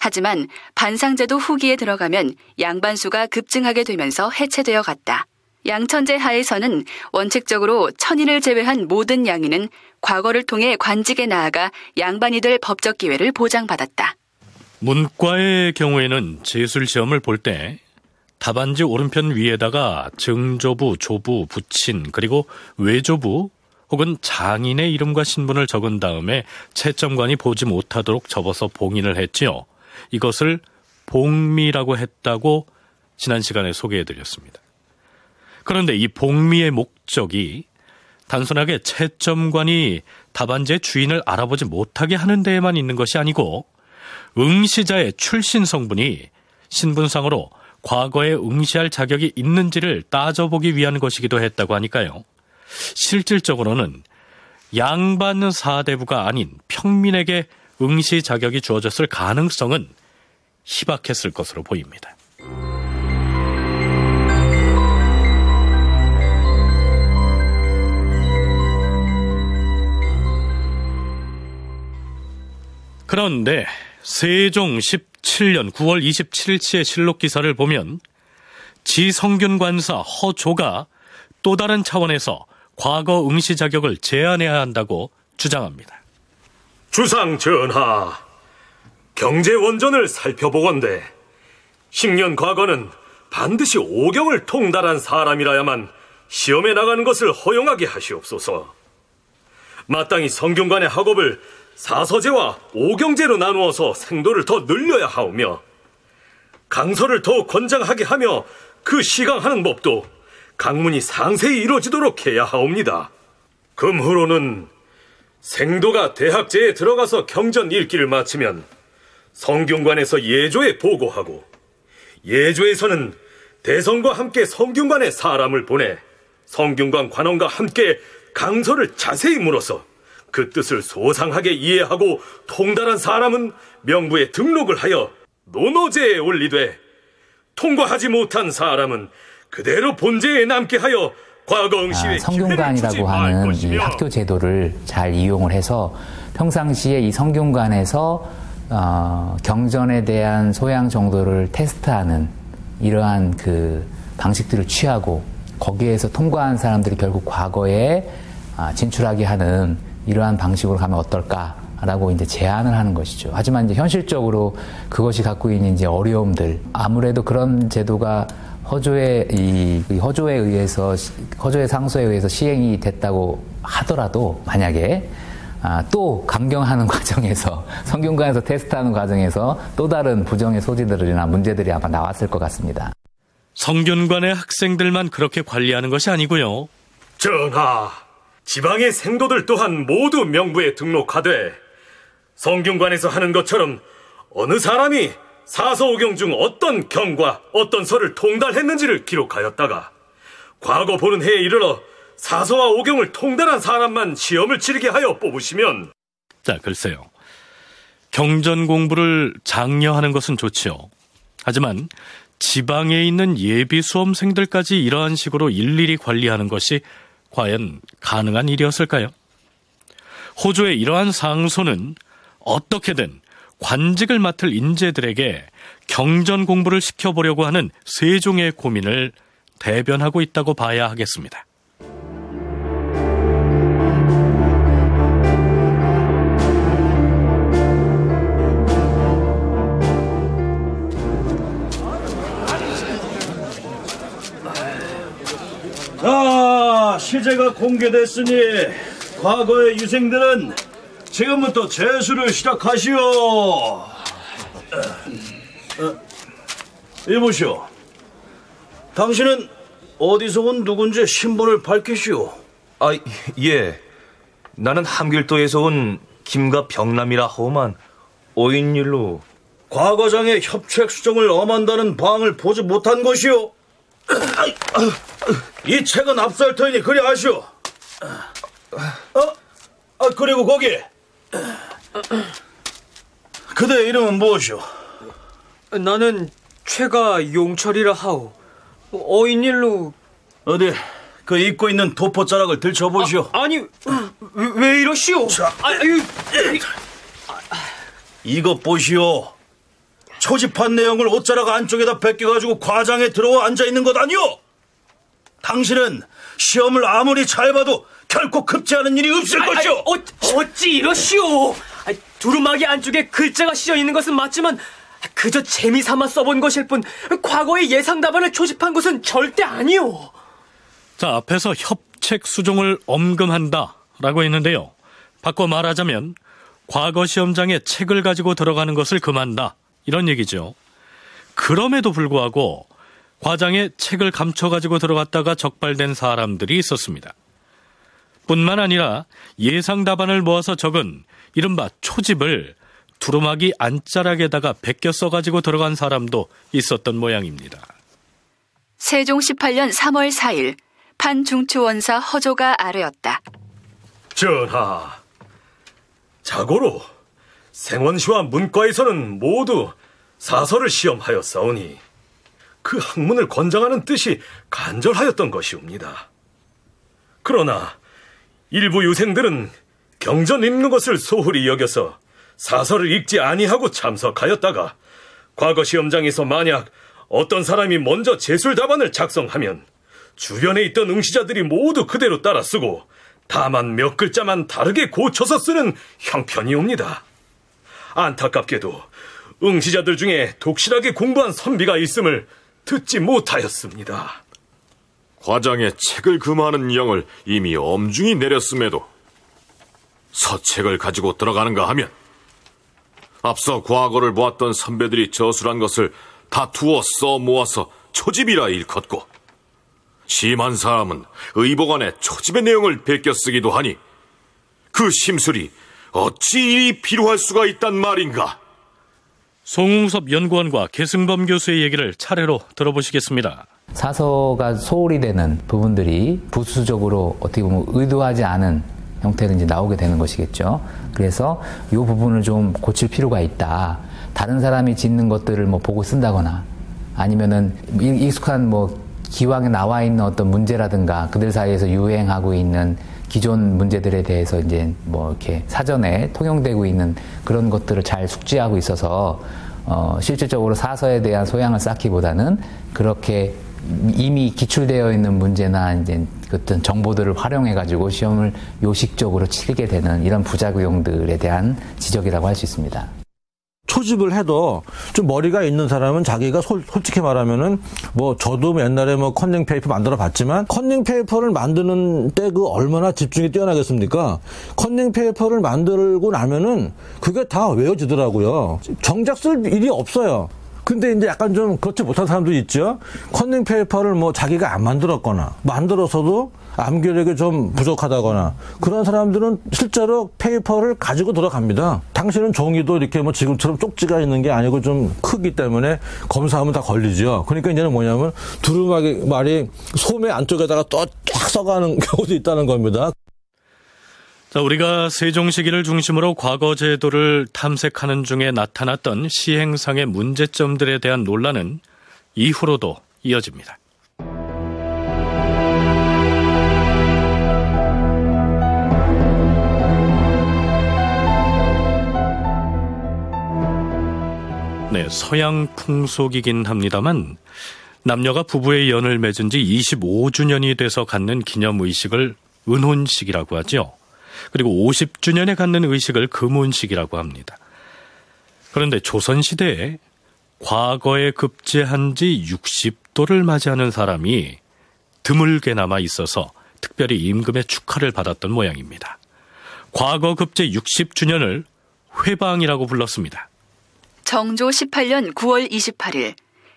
하지만 반상제도 후기에 들어가면 양반수가 급증하게 되면서 해체되어 갔다. 양천제 하에서는 원칙적으로 천인을 제외한 모든 양인은 과거를 통해 관직에 나아가 양반이 될 법적 기회를 보장받았다. 문과의 경우에는 재술 시험을 볼 때 답안지 오른편 위에다가 증조부, 조부, 부친, 그리고 외조부 혹은 장인의 이름과 신분을 적은 다음에 채점관이 보지 못하도록 접어서 봉인을 했지요. 이것을 봉미라고 했다고 지난 시간에 소개해 드렸습니다. 그런데 이 봉미의 목적이 단순하게 채점관이 답안지의 주인을 알아보지 못하게 하는 데에만 있는 것이 아니고 응시자의 출신 성분이 신분상으로 과거에 응시할 자격이 있는지를 따져보기 위한 것이기도 했다고 하니까요. 실질적으로는 양반 사대부가 아닌 평민에게 응시 자격이 주어졌을 가능성은 희박했을 것으로 보입니다. 그런데 세종 17년 9월 27일치의 실록 기사를 보면 지성균 관사 허조가 또 다른 차원에서 과거 응시 자격을 제한해야 한다고 주장합니다. 주상 전하, 경제 원전을 살펴보건대 10년 과거는 반드시 오경을 통달한 사람이라야만 시험에 나가는 것을 허용하게 하시옵소서. 마땅히 성균관의 학업을 사서제와 오경제로 나누어서 생도를 더 늘려야 하오며 강서를 더 권장하게 하며 그 시강하는 법도 강문이 상세히 이루어지도록 해야 하옵니다. 금후로는 생도가 대학제에 들어가서 경전 읽기를 마치면 성균관에서 예조에 보고하고 예조에서는 대성과 함께 성균관에 사람을 보내 성균관 관원과 함께 강서를 자세히 물어서 그 뜻을 소상하게 이해하고 통달한 사람은 명부에 등록을 하여 논어제에 올리되 통과하지 못한 사람은 그대로 본제에 남게 하여 과거 응시에 아, 성균관이라고 하는 이 학교 제도를 잘 이용을 해서 평상시에 이 성균관에서 어, 경전에 대한 소양 정도를 테스트하는 이러한 그 방식들을 취하고 거기에서 통과한 사람들이 결국 과거에 아, 진출하게 하는 이러한 방식으로 가면 어떨까 라고 이제 제안을 하는 것이죠. 하지만 이제 현실적으로 그것이 갖고 있는 이제 어려움들 아무래도 그런 제도가 허조의 이 허조에 의해서 허조의 상소에 의해서 시행이 됐다고 하더라도 만약에 아, 또 감경하는 과정에서 성균관에서 테스트하는 과정에서 또 다른 부정의 소지들이나 문제들이 아마 나왔을 것 같습니다. 성균관의 학생들만 그렇게 관리하는 것이 아니고요. 전하, 지방의 생도들 또한 모두 명부에 등록하되 성균관에서 하는 것처럼 어느 사람이 사서오경 중 어떤 경과 어떤 설을 통달했는지를 기록하였다가 과거 보는 해에 이르러 사서와 오경을 통달한 사람만 시험을 치르게 하여 뽑으시면 자, 글쎄요. 경전 공부를 장려하는 것은 좋지요. 하지만 지방에 있는 예비 수험생들까지 이러한 식으로 일일이 관리하는 것이 과연 가능한 일이었을까요? 호주의 이러한 상소는 어떻게든 관직을 맡을 인재들에게 경전 공부를 시켜보려고 하는 세종의 고민을 대변하고 있다고 봐야 하겠습니다. 자, 시제가 공개됐으니 과거의 유생들은 지금부터 재수를 시작하시오. 어, 이보시오. 당신은 어디서 온 누군지 신분을 밝히시오. 아, 예. 나는 함길도에서 온 김가 병남이라 하오만 오인일로 과거장의 협책 수정을 엄한다는 방을 보지 못한 것이오. 이 책은 압수할 터이니 그리 아시오. 어? 아, 그리고 거기. 그대 이름은 무엇이오? 나는 최가 용철이라 하오. 어인일로 어디 그 입고 있는 도포 자락을 들춰보시오. 아, 니 왜, 왜 이러시오? 자, 아, 아유, 이것 보시오. 초집한 내용을 옷자락 안쪽에다 벗겨가지고 과장에 들어와 앉아 있는 것 아니오? 당신은 시험을 아무리 잘 봐도 결코 급제하는 일이 없을 아, 것이오. 아, 어, 어찌 이러시오? 아, 두루마기 안쪽에 글자가 씌어 있는 것은 맞지만 그저 재미삼아 써본 것일 뿐 과거의 예상 답안을 초집한 것은 절대 아니오. 자, 앞에서 협책 수종을 엄금한다라고 했는데요. 바꿔 말하자면 과거 시험장에 책을 가지고 들어가는 것을 금한다. 이런 얘기죠. 그럼에도 불구하고 과장에 책을 감춰가지고 들어갔다가 적발된 사람들이 있었습니다. 뿐만 아니라 예상 답안을 모아서 적은 이른바 초집을 두루마기 안자락에다가 베껴 써가지고 들어간 사람도 있었던 모양입니다. 세종 18년 3월 4일 판중추원사 허조가 아뢰었다. 전하, 자고로 생원시와 문과에서는 모두 사설을 시험하였사오니 그 학문을 권장하는 뜻이 간절하였던 것이옵니다. 그러나 일부 유생들은 경전 읽는 것을 소홀히 여겨서 사설을 읽지 아니하고 참석하였다가 과거 시험장에서 만약 어떤 사람이 먼저 제술 답안을 작성하면 주변에 있던 응시자들이 모두 그대로 따라 쓰고 다만 몇 글자만 다르게 고쳐서 쓰는 형편이옵니다. 안타깝게도 응시자들 중에 독실하게 공부한 선비가 있음을 듣지 못하였습니다. 과장의 책을 금하는 영을 이미 엄중히 내렸음에도 서책을 가지고 들어가는가 하면 앞서 과거를 보았던 선배들이 저술한 것을 다투어 써 모아서 초집이라 일컫고 심한 사람은 의복 안에 초집의 내용을 베껴 쓰기도 하니 그 심술이 어찌 이리 필요할 수가 있단 말인가? 송웅섭 연구원과 계승범 교수의 얘기를 차례로 들어보시겠습니다. 사서가 소홀히 되는 부분들이 부수적으로 어떻게 보면 의도하지 않은 형태로 이제 나오게 되는 것이겠죠. 그래서 이 부분을 좀 고칠 필요가 있다. 다른 사람이 짓는 것들을 뭐 보고 쓴다거나 아니면은 익숙한 뭐 기왕에 나와 있는 어떤 문제라든가 그들 사이에서 유행하고 있는 기존 문제들에 대해서 이제 뭐 이렇게 사전에 통용되고 있는 그런 것들을 잘 숙지하고 있어서 어 실질적으로 사서에 대한 소양을 쌓기보다는 그렇게 이미 기출되어 있는 문제나 이제 어떤 정보들을 활용해 가지고 시험을 요식적으로 치르게 되는 이런 부작용들에 대한 지적이라고 할 수 있습니다. 초집을 해도 좀 머리가 있는 사람은 자기가 솔, 솔직히 말하면은 뭐 저도 옛날에 뭐 컨닝 페이퍼 만들어 봤지만 컨닝 페이퍼를 만드는 때 그 얼마나 집중이 뛰어나겠습니까? 컨닝 페이퍼를 만들고 나면은 그게 다 외워지더라고요. 정작 쓸 일이 없어요. 근데 이제 약간 좀 그렇지 못한 사람도 있죠. 컨닝 페이퍼를 뭐 자기가 안 만들었거나 만들어서도 암기력이 좀 부족하다거나 그런 사람들은 실제로 페이퍼를 가지고 들어갑니다. 당신은 종이도 이렇게 뭐 지금처럼 쪽지가 있는 게 아니고 좀 크기 때문에 검사하면 다 걸리죠. 그러니까 이제는 뭐냐면 두루마기 말이 소매 안쪽에다가 또 쫙 써가는 경우도 있다는 겁니다. 자, 우리가 세종 시기를 중심으로 과거 제도를 탐색하는 중에 나타났던 시행상의 문제점들에 대한 논란은 이후로도 이어집니다. 네, 서양 풍속이긴 합니다만 남녀가 부부의 연을 맺은 지 25주년이 돼서 갖는 기념 의식을 은혼식이라고 하죠. 그리고 50주년에 갖는 의식을 금혼식이라고 합니다. 그런데 조선시대에 과거에 급제한 지 60도를 맞이하는 사람이 드물게 남아 있어서 특별히 임금의 축하를 받았던 모양입니다. 과거 급제 60주년을 회방이라고 불렀습니다. 정조 18년 9월 28일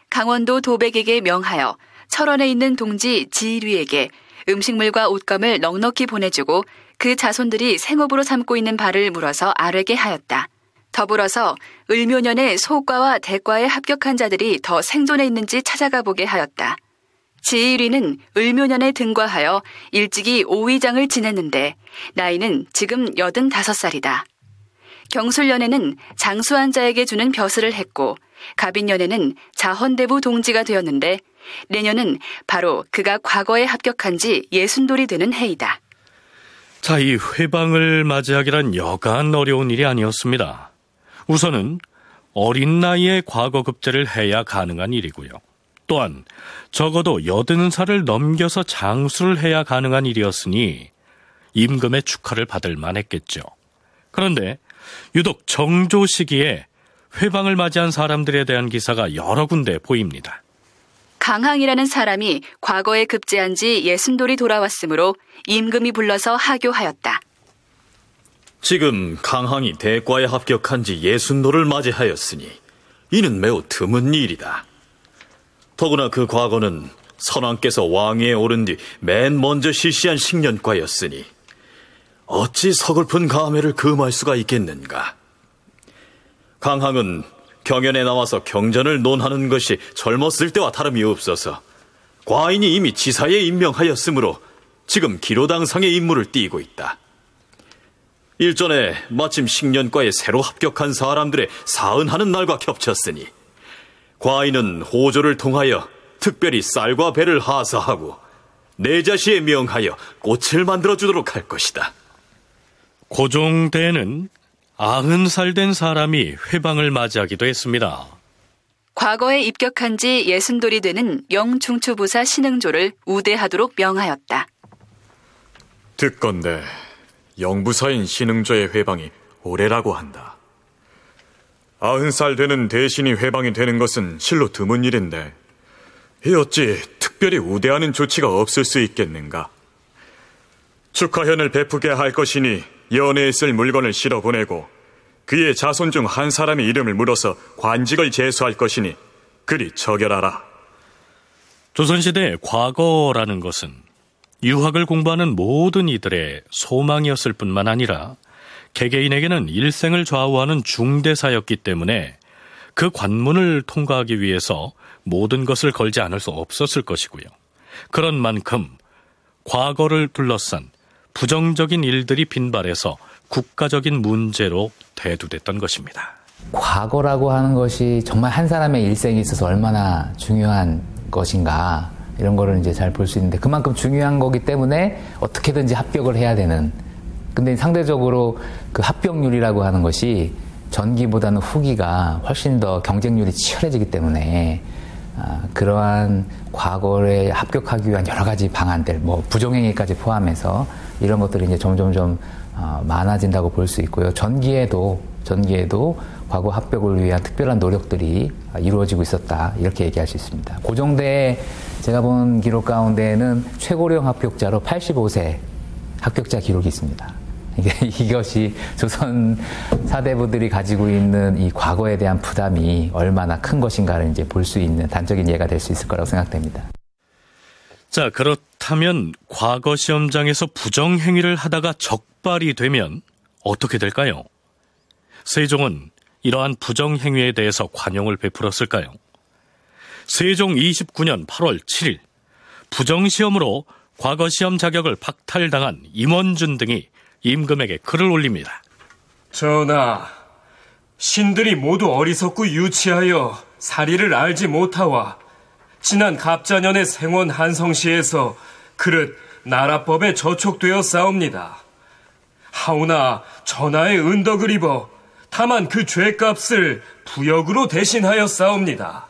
강원도 도백에게 명하여 철원에 있는 동지 지일위에게 음식물과 옷감을 넉넉히 보내주고 그 자손들이 생업으로 삼고 있는 바를 물어서 아뢰게 하였다. 더불어서 을묘년에 소과와 대과에 합격한 자들이 더 생존해 있는지 찾아가 보게 하였다. 지일위는 을묘년에 등과하여 일찍이 오위장을 지냈는데 나이는 지금 85살이다. 경술년에는 장수한 자에게 주는 벼슬을 했고 갑인년에는 자헌대부 동지가 되었는데 내년은 바로 그가 과거에 합격한 지 예순돌이 되는 해이다. 자, 이 회방을 맞이하기란 여간 어려운 일이 아니었습니다. 우선은 어린 나이에 과거 급제를 해야 가능한 일이고요. 또한 적어도 여든 살을 넘겨서 장수를 해야 가능한 일이었으니 임금의 축하를 받을 만했겠죠. 그런데 유독 정조 시기에 회방을 맞이한 사람들에 대한 기사가 여러 군데 보입니다. 강항이라는 사람이 과거에 급제한 지 예순돌이 돌아왔으므로 임금이 불러서 하교하였다. 지금 강항이 대과에 합격한 지 예순도를 맞이하였으니 이는 매우 드문 일이다. 더구나 그 과거는 선왕께서 왕위에 오른 뒤 맨 먼저 실시한 식년과였으니 어찌 서글픈 감회를 금할 수가 있겠는가? 강항은 경연에 나와서 경전을 논하는 것이 젊었을 때와 다름이 없어서 과인이 이미 지사에 임명하였으므로 지금 기로당상의 임무를 띠고 있다. 일전에 마침 식년과에 새로 합격한 사람들의 사은하는 날과 겹쳤으니 과인은 호조를 통하여 특별히 쌀과 배를 하사하고 내자시에 명하여 꽃을 만들어 주도록 할 것이다. 고종대는 아흔 살 된 사람이 회방을 맞이하기도 했습니다. 과거에 입격한 지 예순돌이 되는 영중추부사 신흥조를 우대하도록 명하였다. 듣건대 영부사인 신흥조의 회방이 올해라고 한다. 아흔 살 되는 대신이 회방이 되는 것은 실로 드문 일인데 이 어찌 특별히 우대하는 조치가 없을 수 있겠는가? 축하현을 베푸게 할 것이니 연애에 쓸 물건을 실어 보내고 그의 자손 중 한 사람의 이름을 물어서 관직을 제수할 것이니 그리 처결하라. 조선시대 과거라는 것은 유학을 공부하는 모든 이들의 소망이었을 뿐만 아니라 개개인에게는 일생을 좌우하는 중대사였기 때문에 그 관문을 통과하기 위해서 모든 것을 걸지 않을 수 없었을 것이고요. 그런 만큼 과거를 둘러싼 부정적인 일들이 빈발해서 국가적인 문제로 대두됐던 것입니다. 과거라고 하는 것이 정말 한 사람의 일생에 있어서 얼마나 중요한 것인가 이런 거를 이제 잘 볼 수 있는데 그만큼 중요한 거기 때문에 어떻게든지 합격을 해야 되는 근데 상대적으로 그 합격률이라고 하는 것이 전기보다는 후기가 훨씬 더 경쟁률이 치열해지기 때문에 아, 그러한 과거에 합격하기 위한 여러 가지 방안들, 뭐 부정행위까지 포함해서 이런 것들이 이제 점점점 어, 많아진다고 볼 수 있고요. 전기에도 전기에도 과거 합격을 위한 특별한 노력들이 이루어지고 있었다 이렇게 얘기할 수 있습니다. 고정대 제가 본 기록 가운데는 최고령 합격자로 85세 합격자 기록이 있습니다. 이것이 조선 사대부들이 가지고 있는 이 과거에 대한 부담이 얼마나 큰 것인가를 이제 볼 수 있는 단적인 예가 될 수 있을 거라고 생각됩니다. 자, 그렇다면 과거 시험장에서 부정 행위를 하다가 적발이 되면 어떻게 될까요? 세종은 이러한 부정 행위에 대해서 관용을 베풀었을까요? 세종 29년 8월 7일 부정 시험으로 과거 시험 자격을 박탈당한 임원준 등이 임금에게 글을 올립니다. 전하, 신들이 모두 어리석고 유치하여 사리를 알지 못하와 지난 갑자년의 생원 한성시에서 그릇 나라법에 저촉되어 싸웁니다. 하오나 전하의 은덕을 입어 다만 그 죄값을 부역으로 대신하여 싸웁니다.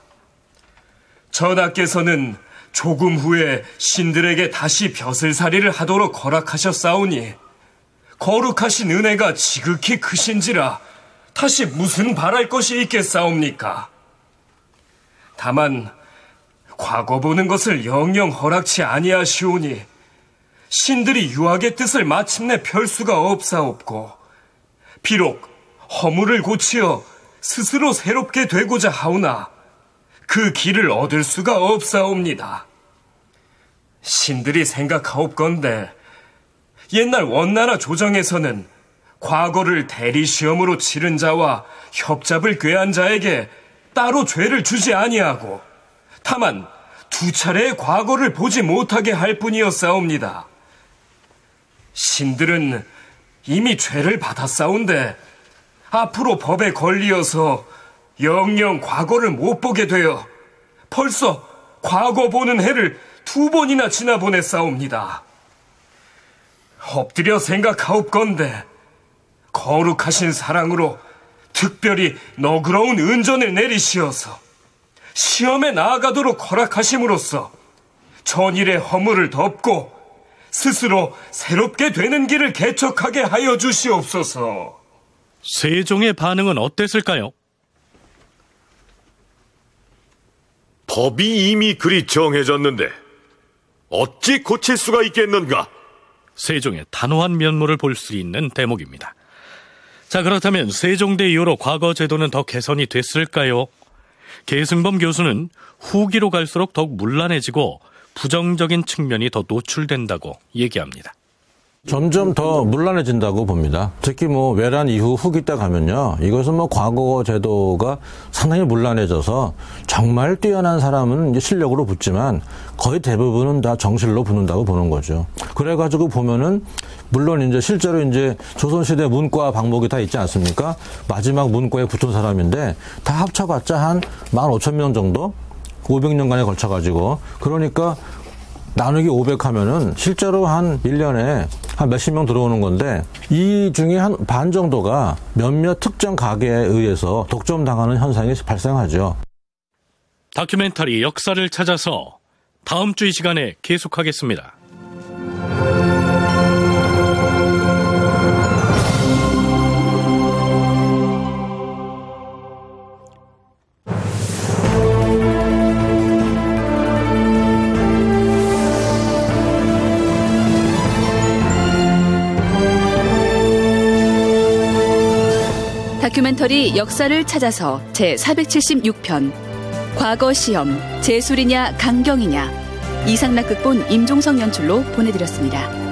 전하께서는 조금 후에 신들에게 다시 벼슬살이를 하도록 허락하셨사오니 거룩하신 은혜가 지극히 크신지라 다시 무슨 바랄 것이 있겠사옵니까? 다만 과거 보는 것을 영영 허락치 아니하시오니 신들이 유학의 뜻을 마침내 펼 수가 없사옵고 비록 허물을 고치어 스스로 새롭게 되고자 하오나 그 길을 얻을 수가 없사옵니다. 신들이 생각하옵건데 옛날 원나라 조정에서는 과거를 대리시험으로 치른 자와 협잡을 꾀한 자에게 따로 죄를 주지 아니하고 다만 두 차례의 과거를 보지 못하게 할 뿐이었사옵니다. 신들은 이미 죄를 받았사온데 앞으로 법에 걸리어서 영영 과거를 못 보게 되어 벌써 과거 보는 해를 두 번이나 지나 보냈사옵니다. 엎드려 생각하옵건데 거룩하신 사랑으로 특별히 너그러운 은전을 내리시어서 시험에 나아가도록 허락하심으로써 전일의 허물을 덮고 스스로 새롭게 되는 길을 개척하게 하여 주시옵소서. 세종의 반응은 어땠을까요? 법이 이미 그리 정해졌는데 어찌 고칠 수가 있겠는가? 세종의 단호한 면모를 볼 수 있는 대목입니다. 자, 그렇다면 세종대 이후로 과거 제도는 더 개선이 됐을까요? 계승범 교수는 후기로 갈수록 더욱 문란해지고 부정적인 측면이 더 노출된다고 얘기합니다. 점점 더 문란해진다고 봅니다. 특히 뭐 외란 이후 후기 때 가면요. 이것은 뭐 과거 제도가 상당히 문란해져서 정말 뛰어난 사람은 실력으로 붙지만 거의 대부분은 다 정실로 붙는다고 보는 거죠. 그래가지고 보면은 물론 이제 실제로 이제 조선시대 문과 방목이 다 있지 않습니까? 마지막 문과에 붙은 사람인데 다 합쳐봤자 한 15,000명 정도? 500년간에 걸쳐가지고. 그러니까 나누기 500 하면은 실제로 한 1년에 한 몇십 명 들어오는 건데 이 중에 한 반 정도가 몇몇 특정 가게에 의해서 독점당하는 현상이 발생하죠. 다큐멘터리 역사를 찾아서 다음 주 이 시간에 계속하겠습니다. 다큐멘터리 역사를 찾아서 제 476편 과거 시험 재술이냐 강경이냐 이상락 극본 임종성 연출로 보내드렸습니다.